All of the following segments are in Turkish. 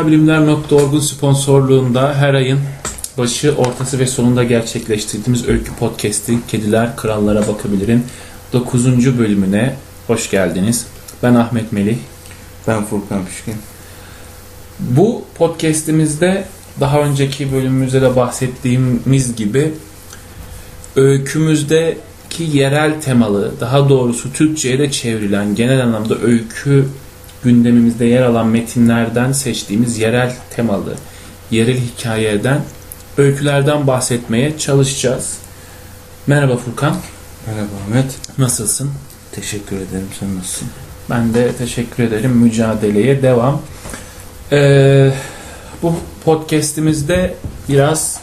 Sosyalbilimler.org'un sponsorluğunda her ayın başı, ortası ve sonunda gerçekleştirdiğimiz öykü podcast'i Kediler Krallara Bakabilir'in 9. bölümüne hoş geldiniz. Ben Ahmet Melih. Ben Furkan Pişkin. Bu podcast'imizde daha önceki bölümümüzde de bahsettiğimiz gibi öykümüzdeki yerel temalı, daha doğrusu Türkçe'ye de çevrilen genel anlamda öykü gündemimizde yer alan metinlerden seçtiğimiz yerel temalı, yerel hikayeden, öykülerden bahsetmeye çalışacağız. Merhaba Furkan. Merhaba Ahmet. Nasılsın? Teşekkür ederim. Sen nasılsın? Ben de teşekkür ederim. Mücadeleye devam. Ee, bu podcast'imizde biraz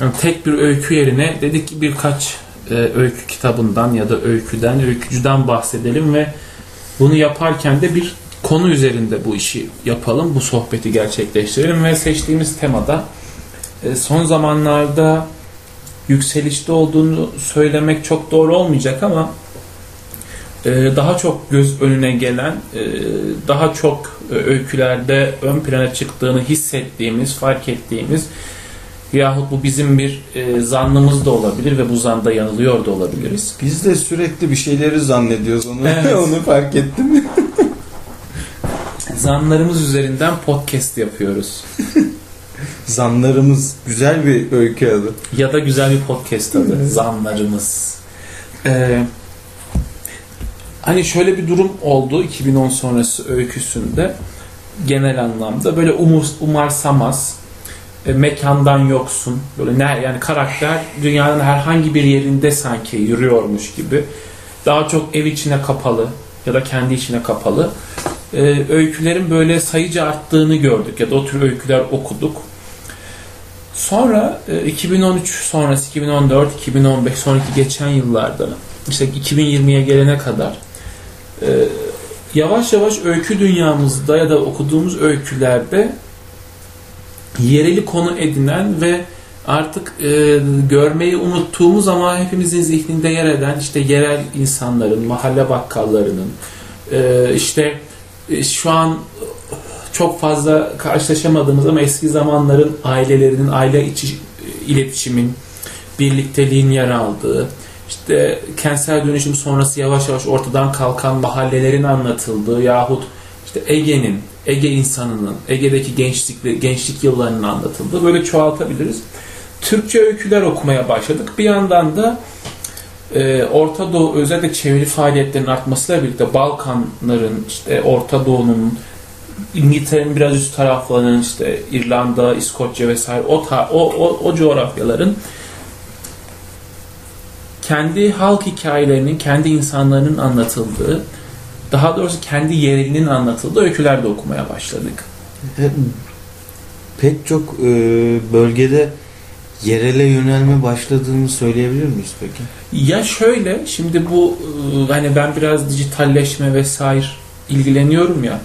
yani tek bir öykü yerine dedik ki birkaç e, öykü kitabından ya da öyküden, öykücüden bahsedelim ve bunu yaparken de bir konu üzerinde bu işi yapalım, bu sohbeti gerçekleştirelim ve seçtiğimiz temada e, son zamanlarda yükselişte olduğunu söylemek çok doğru olmayacak ama e, daha çok göz önüne gelen, e, daha çok öykülerde ön plana çıktığını hissettiğimiz, fark ettiğimiz yahut bu bizim bir zannımız da olabilir ve bu zanda yanılıyor da olabiliriz. Biz de sürekli bir şeyleri zannediyoruz onu. Evet. onu fark ettim. Zanlarımız üzerinden podcast yapıyoruz. Zanlarımız güzel bir öykü adı. Ya da güzel bir podcast adı. Zanlarımız. Ee, hani şöyle bir durum oldu 2010 sonrası öyküsünde genel anlamda böyle umur, umarsamaz e, mekandan yoksun. Böyle ne yani karakter dünyanın herhangi bir yerinde sanki yürüyormuş gibi. Daha çok ev içine kapalı ya da kendi içine kapalı. E, öykülerin böyle sayıca arttığını gördük ya da o tür öyküler okuduk. Sonra e, 2013 sonrası 2014, 2015 sonraki geçen yıllarda işte 2020'ye gelene kadar e, yavaş yavaş öykü dünyamızda ya da okuduğumuz öykülerde yereli konu edinen ve artık e, görmeyi unuttuğumuz ama hepimizin zihninde yer eden işte yerel insanların, mahalle bakkallarının, e, işte e, şu an çok fazla karşılaşamadığımız ama eski zamanların ailelerinin aile içi iletişimin, birlikteliğin yer aldığı, işte kentsel dönüşüm sonrası yavaş yavaş ortadan kalkan mahallelerin anlatıldığı yahut işte Ege'nin, Ege insanının, Ege'deki gençlik, gençlik yıllarının anlatıldığı böyle çoğaltabiliriz. Türkçe öyküler okumaya başladık. Bir yandan da e, Orta Doğu özellikle çeviri faaliyetlerinin artmasıyla birlikte Balkanların, işte Orta Doğu'nun, İngiltere'nin biraz üst taraflarının işte İrlanda, İskoçya vesaire o, ta, o, o, o coğrafyaların kendi halk hikayelerinin, kendi insanların anlatıldığı, daha doğrusu kendi yerelinin anlatıldığı öyküler de okumaya başladık. Pek çok e, bölgede yerele yönelme başladığını söyleyebilir miyiz peki? Ya şöyle, şimdi bu e, hani ben biraz dijitalleşme vesaire ilgileniyorum ya.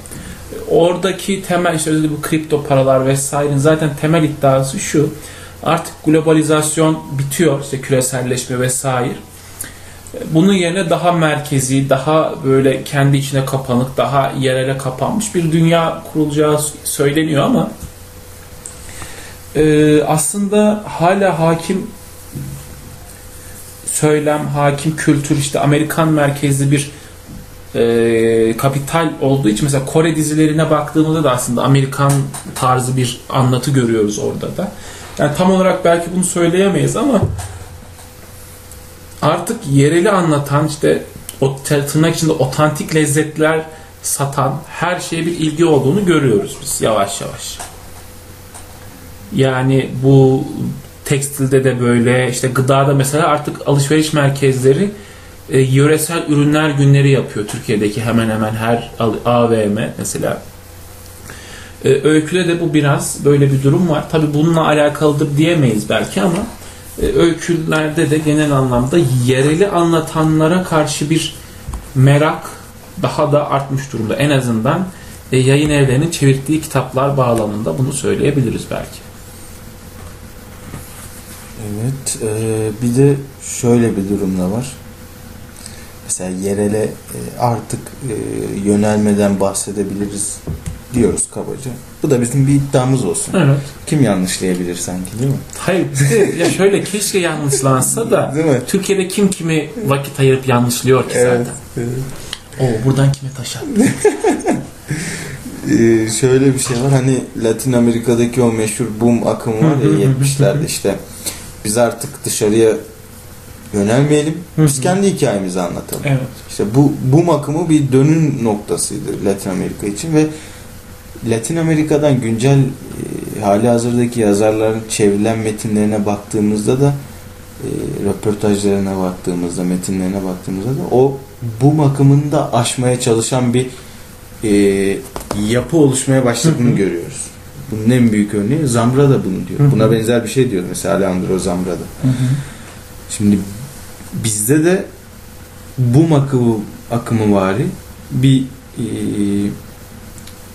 Oradaki temel işte özellikle bu kripto paralar vesairenin zaten temel iddiası şu. Artık globalizasyon bitiyor, işte küreselleşme vesaire. Bunun yerine daha merkezi, daha böyle kendi içine kapanık, daha yerele kapanmış bir dünya kurulacağı söyleniyor ama e, aslında hala hakim söylem, hakim kültür işte Amerikan merkezli bir e, kapital olduğu için mesela Kore dizilerine baktığımızda da aslında Amerikan tarzı bir anlatı görüyoruz orada da. Yani tam olarak belki bunu söyleyemeyiz ama artık yereli anlatan işte o tırnak içinde otantik lezzetler satan her şeye bir ilgi olduğunu görüyoruz biz yavaş yavaş. Yani bu tekstilde de böyle işte gıdada mesela artık alışveriş merkezleri e, yöresel ürünler günleri yapıyor Türkiye'deki hemen hemen her AVM mesela. E, öyküde de bu biraz böyle bir durum var. Tabi bununla alakalıdır diyemeyiz belki ama öykülerde de genel anlamda yereli anlatanlara karşı bir merak daha da artmış durumda. En azından e, yayın evlerinin çevirdiği kitaplar bağlamında bunu söyleyebiliriz belki. Evet. E, bir de şöyle bir durum da var. Mesela yerele e, artık e, yönelmeden bahsedebiliriz diyoruz kabaca. Bu da bizim bir iddiamız olsun. Evet. Kim yanlışlayabilir sanki değil mi? Hayır de ya şöyle keşke yanlışlansa da Değil mi? Türkiye'de kim kimi vakit ayırıp yanlışlıyor ki zaten. evet. Oo buradan kime taş? Ee, şöyle bir şey var hani Latin Amerika'daki o meşhur boom akımı var ya hı 70'lerde işte biz artık dışarıya yönelmeyelim biz kendi hikayemizi anlatalım. Evet. İşte bu boom akımı bir dönüm noktasıydı Latin Amerika için ve Latin Amerika'dan güncel e, hali hazırdaki yazarların çevrilen metinlerine baktığımızda da e, röportajlarına baktığımızda, metinlerine baktığımızda da o bu akımını da aşmaya çalışan bir e, yapı oluşmaya başladığını görüyoruz. Bunun en büyük örneği Zambra da bunu diyor. Buna benzer bir şey diyor mesela Alejandro Zambra da. Şimdi bizde de bu akımı, akımı vari bir e,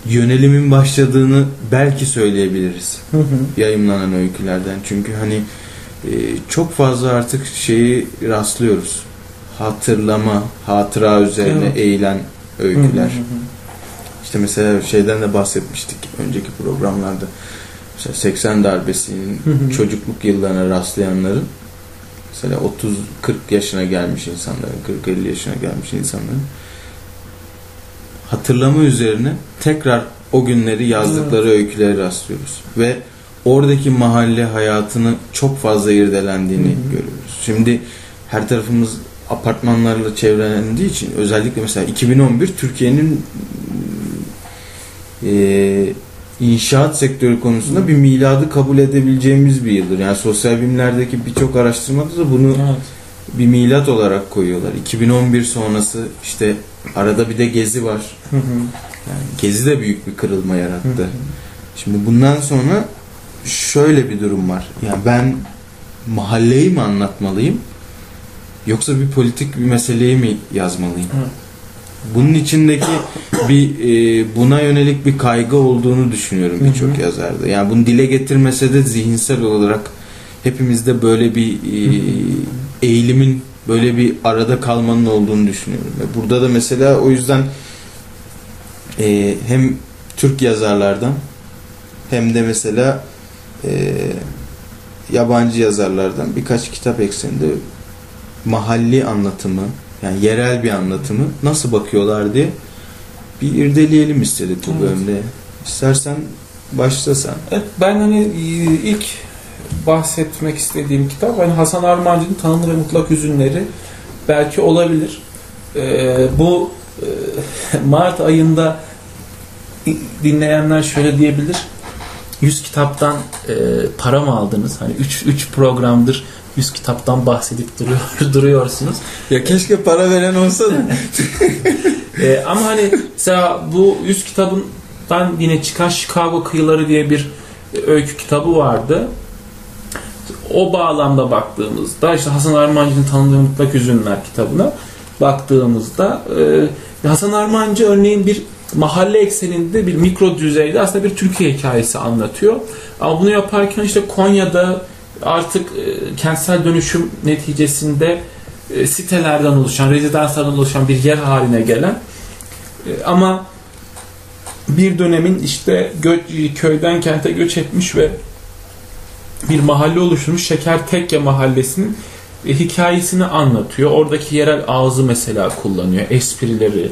yönelimin başladığını belki söyleyebiliriz Hı hı. yayımlanan öykülerden. Çünkü hani e, çok fazla artık şeyi rastlıyoruz. Hatırlama, hatıra üzerine Evet. eğilen öyküler. Hı hı hı. İşte mesela şeyden de bahsetmiştik önceki programlarda. Mesela 80 darbesinin Hı hı. çocukluk yıllarına rastlayanların mesela 30-40 yaşına gelmiş insanların, 40-50 yaşına gelmiş insanların hatırlama üzerine tekrar o günleri yazdıkları öykülere rastlıyoruz. Ve oradaki mahalle hayatını çok fazla irdelendiğini Hı hı. görüyoruz. Şimdi her tarafımız apartmanlarla çevrelendiği için özellikle mesela 2011 Türkiye'nin e, inşaat sektörü konusunda bir miladı kabul edebileceğimiz bir yıldır. Yani sosyal bilimlerdeki birçok araştırmada da bunu Evet. bir milat olarak koyuyorlar. 2011 sonrası işte arada bir de gezi var. Hı hı. Yani gezi de büyük bir kırılma Hı yarattı. hı. Şimdi bundan sonra şöyle bir durum var. Yani ben mahalleyi mi anlatmalıyım? Yoksa bir politik bir meseleyi mi yazmalıyım? Evet. Bunun içindeki bir e, buna yönelik bir kaygı olduğunu düşünüyorum Hı hı. birçok yazarda. Yani bunu dile getirmese de zihinsel olarak hepimizde böyle bir e, eğilimin böyle bir arada kalmanın olduğunu düşünüyorum. Ve burada da mesela o yüzden e, hem Türk yazarlardan hem de mesela e, yabancı yazarlardan birkaç kitap ekseninde mahalli anlatımı yani yerel bir anlatımı nasıl bakıyorlar diye bir irdeleyelim istedik bu Evet. bölümde. İstersen başlasan. Evet, ben hani ilk bahsetmek istediğim kitap hani Hasan Armancı'nın Tanrı ve Mutlak Hüzünleri belki olabilir. Ee, bu e, Mart ayında dinleyenler şöyle diyebilir. 100 kitaptan e, para mı aldınız? Hani 3 3 programdır 100 kitaptan bahsedip duruyor, duruyorsunuz. Ya keşke para veren olsa da. Ee, ama hani mesela bu 100 kitabından yine çıkan Chicago Kıyıları diye bir e, öykü kitabı vardı. O bağlamda baktığımızda işte Hasan Armancı'nın Tanıdığı Mutlak Hüzünler kitabına baktığımızda e, Hasan Armancı örneğin bir mahalle ekseninde bir mikro düzeyde aslında bir Türkiye hikayesi anlatıyor. Ama bunu yaparken işte Konya'da artık e, kentsel dönüşüm neticesinde e, sitelerden oluşan, rezidanslardan oluşan bir yer haline gelen e, ama bir dönemin işte köyden kente göç etmiş ve bir mahalle oluşturmuş Şeker Tekke mahallesinin e, hikayesini anlatıyor. Oradaki yerel ağzı mesela kullanıyor. Esprileri,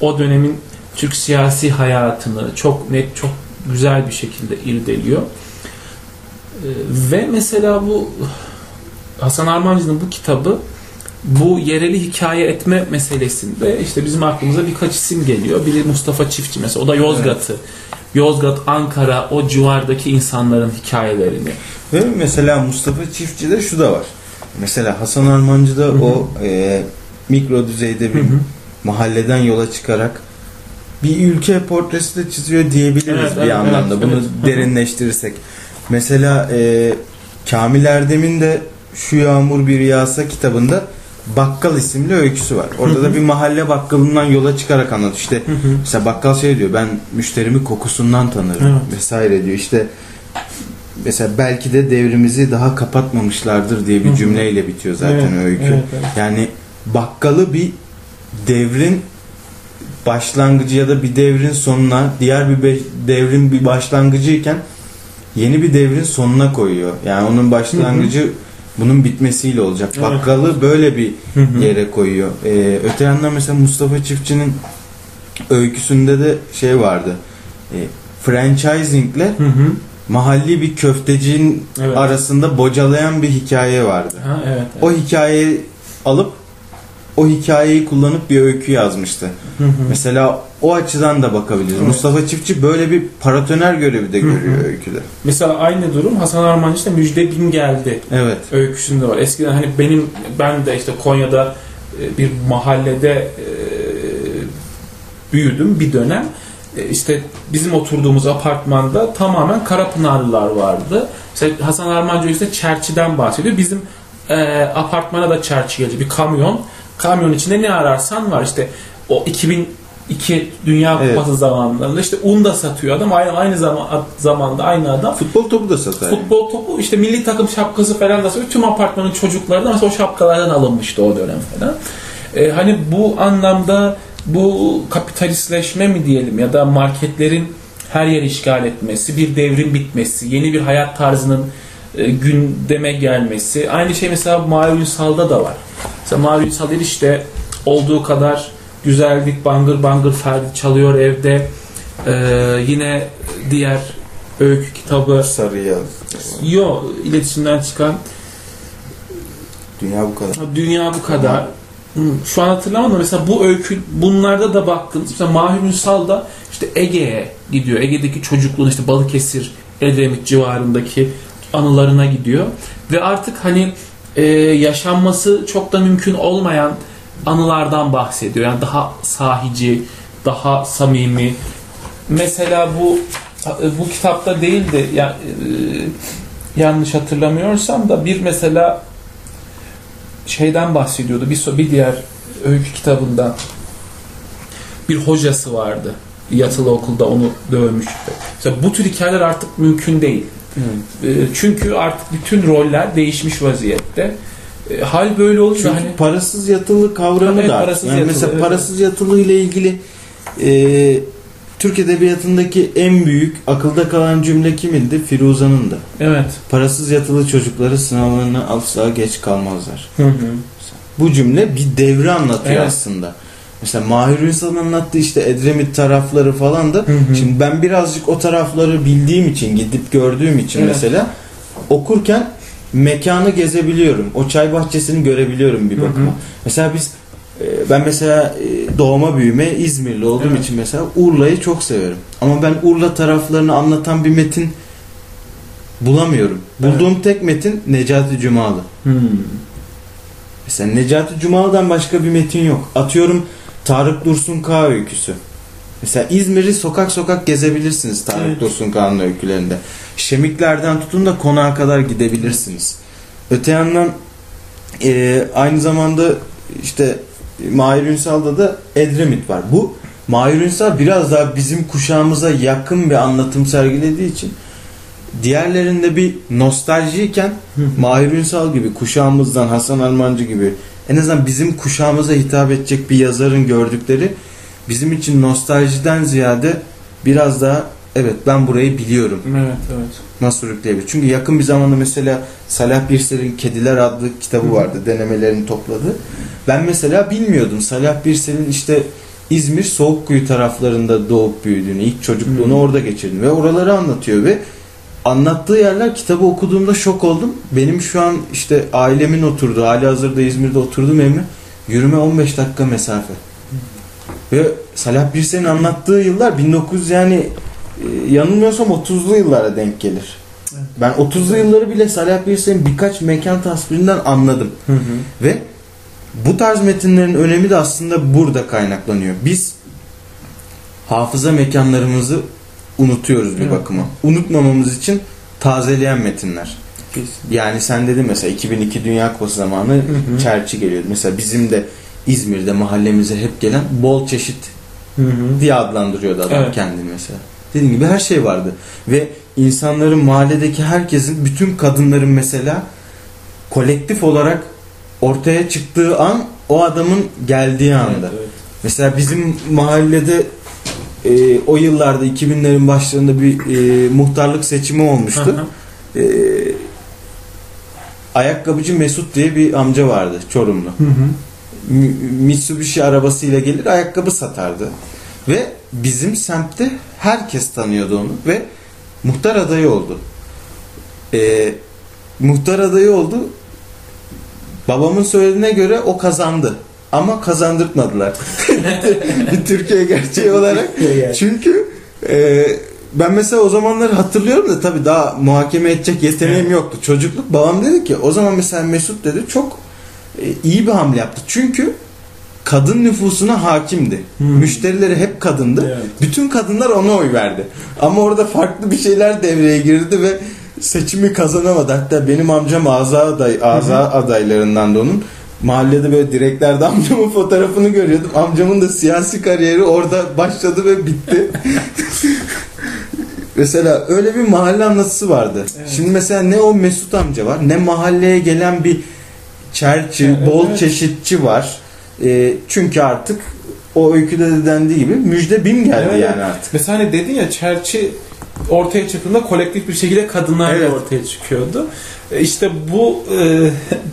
o dönemin Türk siyasi hayatını çok net, çok güzel bir şekilde irdeliyor. E, Ve mesela bu Hasan Armancı'nın bu kitabı bu yereli hikaye etme meselesinde işte bizim aklımıza birkaç isim geliyor. Biri Mustafa Çiftçi mesela. O da Yozgat'ı. Yozgat, Ankara, o civardaki insanların hikayelerini. Ve mesela Mustafa Çiftçi'de şu da var. Mesela Hasan Armancı'da hı. o e, mikro düzeyde bir Hı hı. mahalleden yola çıkarak bir ülke portresi de çiziyor diyebiliriz Evet, bir evet, anlamda. evet, Bunu evet. Hı hı. derinleştirirsek. Mesela e, Kamil Erdem'in de Şu Yağmur Bir Yağsa kitabında Bakkal isimli öyküsü var. Orada Hı da hı. bir mahalle bakkalından yola çıkarak anlatıyor. İşte Hı hı. mesela bakkal şey diyor ben müşterimi kokusundan tanırım Evet. vesaire diyor. İşte mesela belki de devrimizi daha kapatmamışlardır diye bir cümleyle bitiyor zaten Evet, öykü. evet, evet. Yani bakkalı bir devrin başlangıcı ya da bir devrin sonuna diğer bir devrin bir başlangıcıyken yeni bir devrin sonuna koyuyor. Yani onun başlangıcı bunun bitmesiyle olacak. Evet. Bakkalı böyle bir hı. yere koyuyor. Ee, öte yandan mesela Mustafa Çiftçi'nin öyküsünde de şey vardı. E, franchisingle Hı hı. Mahalli bir köftecinin Evet. arasında bocalayan bir hikaye vardı. Ha, evet, evet. O hikayeyi alıp o hikayeyi kullanıp bir öykü yazmıştı. Hı hı. Mesela o açıdan da bakabiliriz. Evet. Mustafa Çiftçi böyle bir paratoner görevi de Hı hı. görüyor öyküde. Mesela aynı durum Hasan Armancı işte Müjde Bin geldi Evet. öyküsünde var. Eskiden hani benim ben de işte Konya'da e, bir mahallede e, büyüdüm bir dönem. E, İşte bizim oturduğumuz apartmanda tamamen Karapınarlılar vardı. İşte Hasan Armancı işte çerçiden bahsediyor. Bizim e, apartmana da çerçi gelecek bir kamyon. Kamyon içinde ne ararsan var. İşte o 2002 Dünya Evet. Kupası zamanlarında işte un da satıyor adam. Aynı aynı zaman zamanda aynı adam Futbol topu da satar. Futbol topu işte milli takım şapkası falan da söylüyor. Tüm apartmanın çocukları da mesela o şapkalardan alınmıştı o dönem falan. Ee, hani bu anlamda bu kapitalistleşme mi diyelim ya da marketlerin her yeri işgal etmesi, bir devrin bitmesi, yeni bir hayat tarzının e, gündeme gelmesi. Aynı şey mesela Mavi Ünsal'da da var. Mesela Mavi Ünsal değil işte olduğu kadar güzellik bangır bangır Ferdi çalıyor evde. Ee, yine diğer öykü kitabı Sarı yaz. Yo iletişimden çıkan Dünya bu kadar. dünya bu kadar. Şu an hatırlamadım mesela bu öykü bunlarda da baktım. Mesela Mahir Ünsal da işte Ege'ye gidiyor. Ege'deki çocukluğun işte Balıkesir, Edremit civarındaki anılarına gidiyor. Ve artık hani e, yaşanması çok da mümkün olmayan anılardan bahsediyor. Yani daha sahici, daha samimi. Mesela bu bu kitapta değildi. Ya, e, yanlış hatırlamıyorsam da bir mesela şeyden bahsediyordu. Bir, bir diğer öykü kitabında bir hocası vardı. Yatılı okulda onu dövmüştü. Mesela bu tür hikayeler artık mümkün değil. E, Çünkü artık bütün roller değişmiş vaziyette. E, Hal böyle olunca Çünkü hani parasız yatılı kavramı Evet, da parasız yani yatılı, mesela evet. parasız yatılı ile ilgili e, Türk edebiyatındaki en büyük akılda kalan cümle kimindi? Firuza'nın da. evet. Parasız yatılı çocukları sınavlarına asla geç kalmazlar. Hı hı. Bu cümle bir devri anlatıyor Evet. aslında. Mesela Mahir Ünsal'ın anlattığı işte Edremit tarafları falan da Hı hı. şimdi ben birazcık o tarafları bildiğim için gidip gördüğüm için Evet. mesela okurken mekanı gezebiliyorum. O çay bahçesini görebiliyorum bir Hı hı. bakıma. Mesela biz ben mesela e, doğma büyüme İzmirli olduğum Evet. için mesela Urla'yı çok severim. Ama ben Urla taraflarını anlatan bir metin bulamıyorum. Evet. Bulduğum tek metin Necati Cumalı. Hmm. Mesela Necati Cumalı'dan başka bir metin yok. Atıyorum Tarık Dursun Kağ öyküsü. Mesela İzmir'i sokak sokak gezebilirsiniz Tarık Evet. Dursun Kağ'ın öykülerinde. Şemiklerden tutun da konağa kadar gidebilirsiniz. Öte yandan e, aynı zamanda işte Mahir Ünsal'da da Edremit var. Bu Mahir Ünsal biraz daha bizim kuşağımıza yakın bir anlatım sergilediği için diğerlerinde bir nostaljiyken Mahir Ünsal gibi kuşağımızdan Hasan Almancı gibi en azından bizim kuşağımıza hitap edecek bir yazarın gördükleri bizim için nostaljiden ziyade biraz daha evet ben burayı biliyorum Evet, evet. nasıl sürükleyebilir. Çünkü yakın bir zamanda mesela Salah Birsel'in Kediler adlı kitabı vardı denemelerini topladı. Ben mesela bilmiyordum Salah Birsel'in işte İzmir Soğukkuyu taraflarında doğup büyüdüğünü, ilk çocukluğunu Hı. orada geçirdiğini ve oraları anlatıyor ve anlattığı yerler kitabı okuduğumda şok oldum. Benim şu an işte ailemin oturduğu, hali hazırda İzmir'de oturduğum evime yürüme 15 dakika mesafe. Ve Salah Birsel'in anlattığı yıllar 1900 yani yanılmıyorsam 30'lu yıllara denk gelir. Evet. Ben 30'lu yılları bile Salah Birsel'in birkaç mekan tasvirinden anladım. Hı hı. Ve Bu tarz metinlerin önemi de aslında burada kaynaklanıyor. Biz hafıza mekanlarımızı unutuyoruz bir Evet. bakıma. Unutmamamız için tazeleyen metinler. Kesin. Yani sen dedin mesela 2002 Dünya Kupası zamanı hı. çerçi geliyordu. Mesela bizim de İzmir'de mahallemize hep gelen bol çeşit Hı hı. diye adlandırıyordu adam Evet. kendini mesela. Dediğim gibi her şey vardı. Ve insanların mahalledeki herkesin, bütün kadınların mesela kolektif olarak ortaya çıktığı an o adamın geldiği anda. Evet, evet. Mesela bizim mahallede e, o yıllarda 2000'lerin başlarında bir e, muhtarlık seçimi olmuştu. E, ayakkabıcı Mesut diye bir amca vardı Çorumlu. Hı hı. Mitsubishi arabasıyla gelir ayakkabı satardı. Ve bizim semtte herkes tanıyordu onu ve muhtar adayı oldu. Ee, muhtar adayı oldu. Babamın söylediğine göre o kazandı. Ama kazandırtmadılar. bir Türkiye gerçeği olarak. Çünkü e, ben mesela o zamanları hatırlıyorum da tabii daha muhakeme edecek yeteneğim Evet. yoktu. Çocukluk babam dedi ki o zaman mesela Mesut dedi çok e, iyi bir hamle yaptı. Çünkü kadın nüfusuna hakimdi. Hmm. Müşterileri hep kadındı. Evet. Bütün kadınlar ona oy verdi. Ama orada farklı bir şeyler devreye girdi ve seçimi kazanamadı. Hatta benim amcam Aza, aday, Aza adaylarından da onun. Mahallede böyle direklerde amcamın fotoğrafını görüyordum. Amcamın da siyasi kariyeri orada başladı ve bitti. mesela öyle bir mahalle anlatısı vardı. Evet. Şimdi mesela ne o Mesut amca var ne mahalleye gelen bir çerçi, Evet, bol çeşitçi var. E, çünkü artık o öyküde de dendiği gibi müjde bin geldi Evet. yani artık. Mesela hani dedin ya çerçi ortaya çıktığında kolektif bir şekilde kadınlar Evet. ortaya çıkıyordu. E İşte bu e,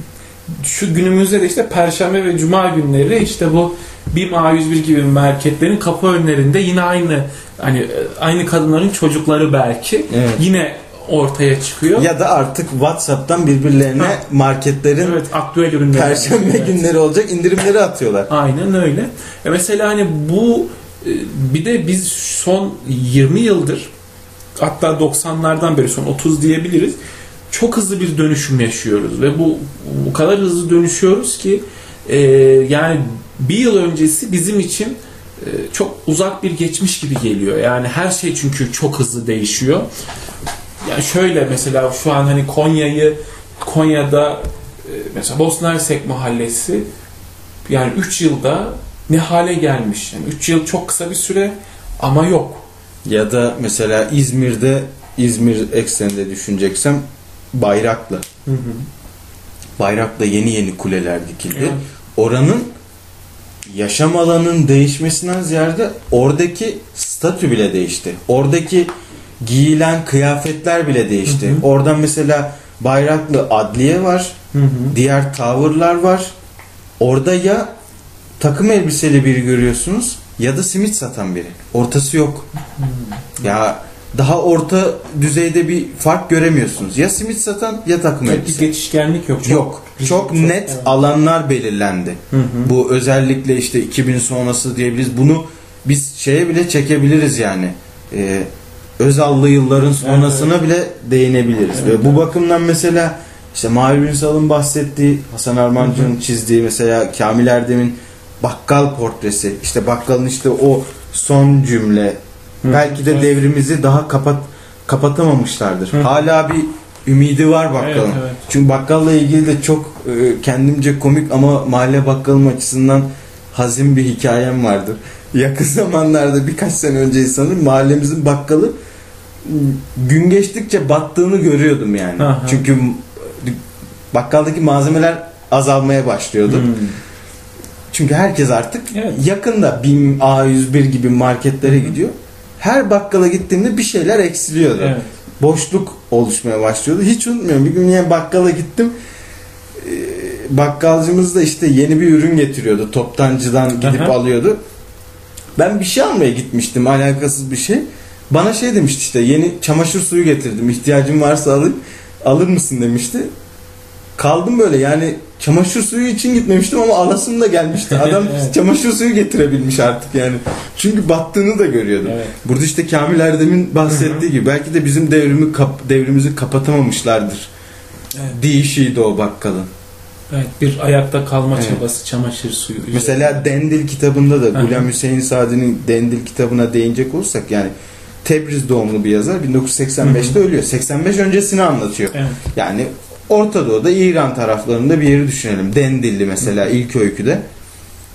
şu günümüzde de işte Perşembe ve Cuma günleri işte bu BİM A101 gibi marketlerin kapı önlerinde yine aynı hani e, aynı kadınların çocukları belki Evet. yine ortaya çıkıyor. Ya da artık WhatsApp'tan birbirlerine Ha. marketlerin evet aktüel ürünler. Perşembe Evet. günleri olacak indirimleri atıyorlar. Aynen öyle. E mesela hani bu e, bir de biz son 20 yıldır hatta 90'lardan beri son 30 diyebiliriz. Çok hızlı bir dönüşüm yaşıyoruz ve bu bu kadar hızlı dönüşüyoruz ki e, yani bir yıl öncesi bizim için e, çok uzak bir geçmiş gibi geliyor. Yani her şey çünkü çok hızlı değişiyor. Yani şöyle mesela şu an hani Konya'yı Konya'da e, mesela Bosna Hersek mahallesi yani 3 yılda ne hale gelmiş. Yani 3 yıl çok kısa bir süre ama yok. Ya da mesela İzmir'de İzmir ekseninde düşüneceksem Bayraklı. Bayrak'ta yeni yeni kuleler dikildi. Evet. Oranın yaşam alanının değişmesinden ziyade oradaki statü bile değişti. Oradaki giyilen kıyafetler bile değişti. Hı hı. Oradan mesela Bayraklı adliye var. Hı hı. Diğer tavırlar var. Orada ya takım elbiseli biri görüyorsunuz ya da simit satan biri. Ortası yok. Ya daha orta düzeyde bir fark göremiyorsunuz. Ya simit satan ya takım Bir elbise. geçişkenlik yok. Çok, Yok. Çok net evet. alanlar belirlendi. Hı hı. Bu özellikle işte 2000 sonrası diyebiliriz. Bunu biz şeye bile çekebiliriz yani. Ee, Özallı yılların sonrasına bile değinebiliriz. Evet. Ve bu bakımdan mesela işte Mahir Ünsal'ın bahsettiği, Hasan Armancı'nın çizdiği mesela Kamil Erdem'in bakkal portresi. işte bakkalın işte o son cümle Hı. belki de Evet. devrimizi daha kapat kapatamamışlardır. Hı. Hala bir ümidi var bakkalın. Evet, evet. Çünkü bakkalla ilgili de çok e, kendimce komik ama mahalle bakkalım açısından hazin bir hikayem vardır. Yakın zamanlarda birkaç sene önce sanırım mahallemizin bakkalı gün geçtikçe battığını görüyordum yani. Aha. Çünkü bakkaldaki malzemeler azalmaya başlıyordu. Hmm. Çünkü herkes artık Evet. yakında BİM, A101 gibi marketlere gidiyor. Her bakkala gittiğimde bir şeyler eksiliyordu Evet. boşluk oluşmaya başlıyordu. Hiç unutmuyorum. Bir gün yine bakkala gittim. Ee, Bakkalcımız da işte yeni bir ürün getiriyordu. Toptancıdan gidip Aha. alıyordu. Ben bir şey almaya gitmiştim. Alakasız bir şey. Bana şey demişti işte yeni çamaşır suyu getirdim. İhtiyacın varsa alır, alır mısın demişti. Kaldım böyle yani çamaşır suyu için gitmemiştim ama alasım da gelmişti. Adam Evet. çamaşır suyu getirebilmiş artık yani. Çünkü battığını da görüyordum. Evet. Burada işte Kamil Erdem'in bahsettiği gibi belki de bizim devrimi kap, devrimizi kapatamamışlardır. Evet. Değişiydi o bakkalın. Evet, bir ayakta kalma Evet. çabası çamaşır suyu. Mesela Dendil kitabında da. Gulam Hüseyin Sadi'nin Dendil kitabına değinecek olursak yani Tebriz doğumlu bir yazar 1985'te ölüyor. 85 öncesini anlatıyor. Evet. Yani Orta Doğu'da İran taraflarında bir yeri düşünelim. Dendilli mesela ilk öyküde.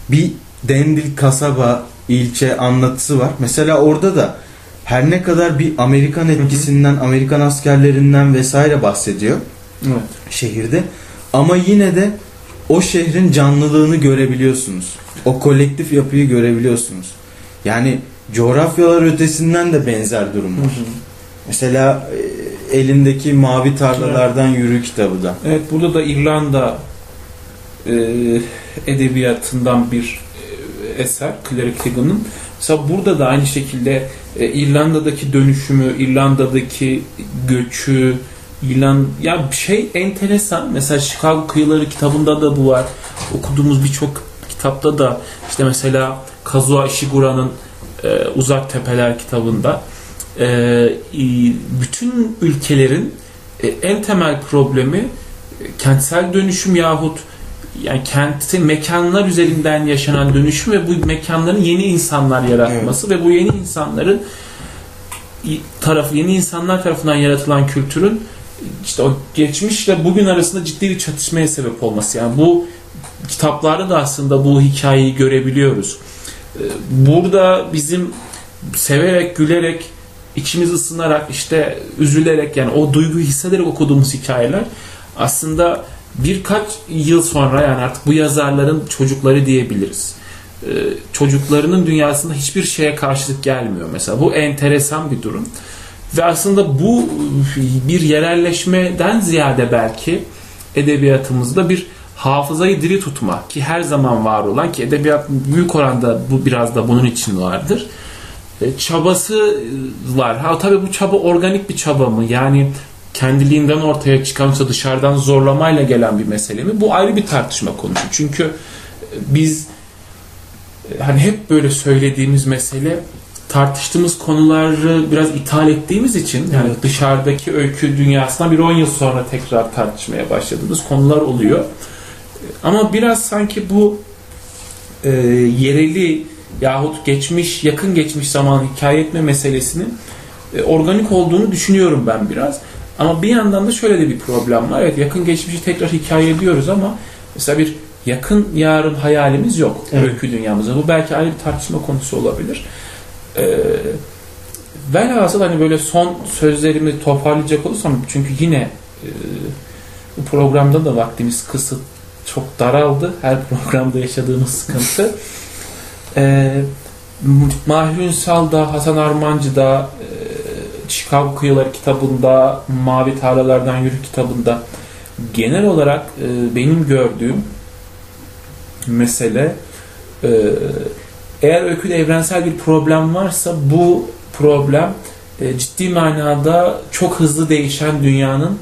Bir Dendil kasaba, ilçe anlatısı var. Mesela orada da her ne kadar bir Amerikan etkisinden, Amerikan askerlerinden vesaire bahsediyor Evet. şehirde. Ama yine de o şehrin canlılığını görebiliyorsunuz. O kolektif yapıyı görebiliyorsunuz. Yani coğrafyalar ötesinden de benzer durumlar. Mesela e, elindeki Mavi Tarlalardan Yürü kitabı da. Evet burada da İrlanda e, edebiyatından bir e, eser Cleric Higgins. Mesela burada da aynı şekilde e, İrlanda'daki dönüşümü, İrlanda'daki göçü, İrland ya bir şey enteresan. Mesela Chicago Kıyıları kitabında da bu var. Okuduğumuz birçok kitapta da işte mesela Kazuo Ishiguro'nun e, Uzak Tepeler kitabında e, bütün ülkelerin e, en temel problemi e, kentsel dönüşüm yahut yani kenti mekanlar üzerinden yaşanan dönüşüm ve bu mekanların yeni insanlar yaratması ve bu yeni insanların tarafı yeni insanlar tarafından yaratılan kültürün işte o geçmişle bugün arasında ciddi bir çatışmaya sebep olması. Yani bu kitaplarda da aslında bu hikayeyi görebiliyoruz. Burada bizim severek, gülerek, içimiz ısınarak, işte üzülerek yani o duyguyu hissederek okuduğumuz hikayeler aslında birkaç yıl sonra yani artık bu yazarların çocukları diyebiliriz. Ee, Çocuklarının dünyasında hiçbir şeye karşılık gelmiyor mesela. Bu enteresan bir durum. Ve aslında bu bir yerelleşmeden ziyade belki edebiyatımızda bir hafızayı diri tutma ki her zaman var olan ki edebiyat büyük oranda bu biraz da bunun için vardır. E, çabası var. Ha tabii bu çaba organik bir çaba mı? Yani kendiliğinden ortaya çıkan yoksa dışarıdan zorlamayla gelen bir mesele mi? Bu ayrı bir tartışma konusu. Çünkü e, biz e, hani hep böyle söylediğimiz mesele tartıştığımız konuları biraz ithal ettiğimiz için yani Evet. dışarıdaki öykü dünyasına bir 10 yıl sonra tekrar tartışmaya başladığımız konular oluyor. E, Ama biraz sanki bu e, yereli yahut geçmiş, yakın geçmiş zaman hikaye etme meselesinin e, organik olduğunu düşünüyorum ben biraz. Ama bir yandan da şöyle de bir problem var. Evet yakın geçmişi tekrar hikaye ediyoruz ama mesela bir yakın yarın hayalimiz yok Evet. öykü dünyamızda. Bu belki ayrı bir tartışma konusu olabilir. Ee, velhasıl hani böyle son sözlerimi toparlayacak olursam çünkü yine e, bu programda da vaktimiz kısıt çok daraldı. Her programda yaşadığımız sıkıntı. Ee, Mahir Ünsal da Hasan Armancı da e, Chicago Kıyıları kitabında Mavi Tarlalardan Yürü kitabında genel olarak e, benim gördüğüm mesele e, eğer öyküde evrensel bir problem varsa bu problem e, ciddi manada çok hızlı değişen dünyanın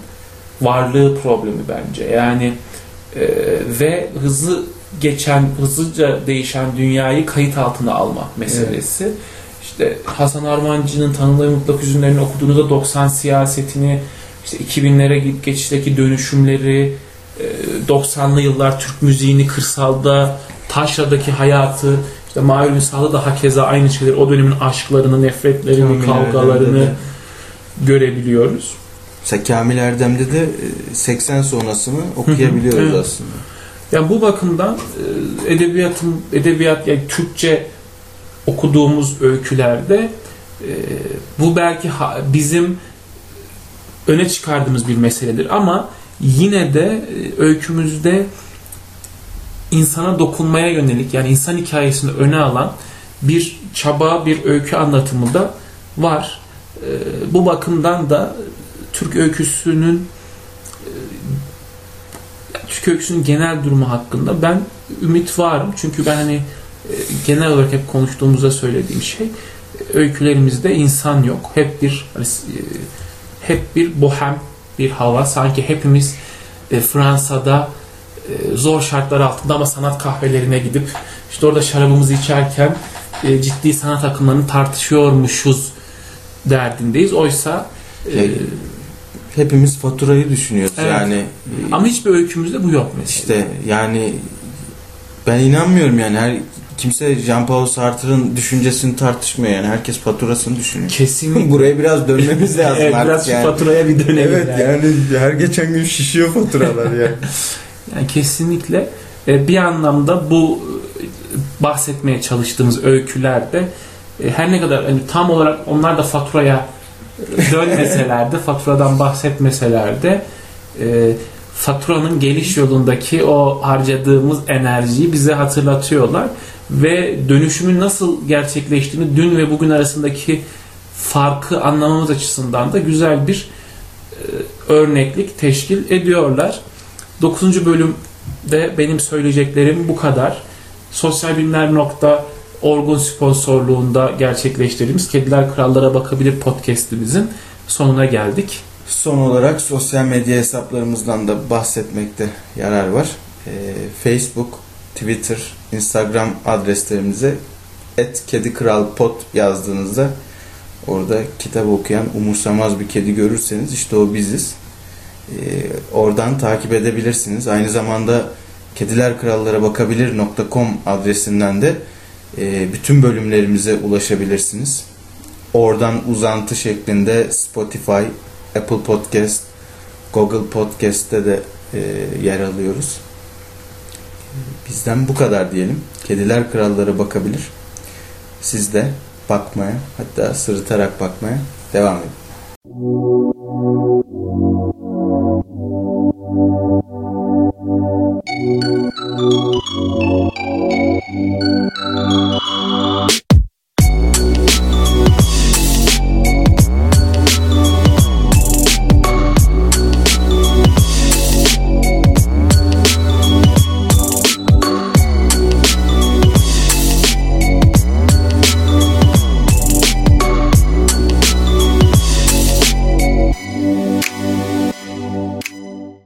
varlığı problemi bence. Yani e, ve hızlı geçen, hızlıca değişen dünyayı kayıt altına alma meselesi. İşte Hasan Armancı'nın Tanrı'yı Mutlak Üzümlerini okuduğunuzda 90 siyasetini, işte 2000'lere geçişteki dönüşümleri, e, 90'lı yıllar Türk müziğini kırsalda, taşradaki hayatı, işte Mahir Ünsal'da da hakeza aynı şeyler, o dönemin aşklarını, nefretlerini, Kamil kavgalarını de. görebiliyoruz. Mesela Kamil Erdem'de de e, 80 sonrasını okuyabiliyoruz Evet. aslında. Yani bu bakımdan e, edebiyatın edebiyat yani Türkçe okuduğumuz öykülerde e, bu belki bizim öne çıkardığımız bir meseledir ama yine de e, öykümüzde insana dokunmaya yönelik yani insan hikayesini öne alan bir çaba, bir öykü anlatımı da var. E, bu bakımdan da Türk öyküsünün Türk öyküsünün genel durumu hakkında ben ümit varım. Çünkü ben hani e, genel olarak hep konuştuğumuzda söylediğim şey e, öykülerimizde insan yok. Hep bir hani, e, hep bir bohem bir hava. Sanki hepimiz e, Fransa'da e, zor şartlar altında ama sanat kahvelerine gidip işte orada şarabımızı içerken e, ciddi sanat akımlarını tartışıyormuşuz derdindeyiz. Oysa e, Şey, hepimiz faturayı düşünüyoruz Evet. yani. Ama hiçbir öykümüzde bu yok mesela. İşte yani ben inanmıyorum yani her kimse Jean-Paul Sartre'ın düşüncesini tartışmıyor yani herkes faturasını düşünüyor. Kesinlikle. Buraya biraz dönmemiz lazım evet, artık biraz yani. faturaya bir dönelim. Evet yani her geçen gün şişiyor faturalar yani. Yani kesinlikle e, bir anlamda bu e, bahsetmeye çalıştığımız öykülerde e, her ne kadar hani tam olarak onlar da faturaya dönmeseler de faturadan bahsetmeseler de faturanın geliş yolundaki o harcadığımız enerjiyi bize hatırlatıyorlar ve dönüşümün nasıl gerçekleştiğini dün ve bugün arasındaki farkı anlamamız açısından da güzel bir e, örneklik teşkil ediyorlar. 9. bölümde benim söyleyeceklerim bu kadar. Sosyal Bilimler nokta Orgun sponsorluğunda gerçekleştirdiğimiz Kediler Krallara Bakabilir podcast'imizin sonuna geldik. Son olarak sosyal medya hesaplarımızdan da bahsetmekte yarar var. Ee, Facebook, Twitter, Instagram adreslerimize @kedikralpod yazdığınızda orada kitap okuyan umursamaz bir kedi görürseniz işte o biziz. Ee, oradan takip edebilirsiniz. Aynı zamanda kedilerkrallara bakabilir.com adresinden de e, bütün bölümlerimize ulaşabilirsiniz. Oradan uzantı şeklinde Spotify, Apple Podcast, Google Podcast'te de e, yer alıyoruz. Bizden bu kadar diyelim. Kediler krallara bakabilir. Siz de bakmaya hatta sırıtarak bakmaya devam edin.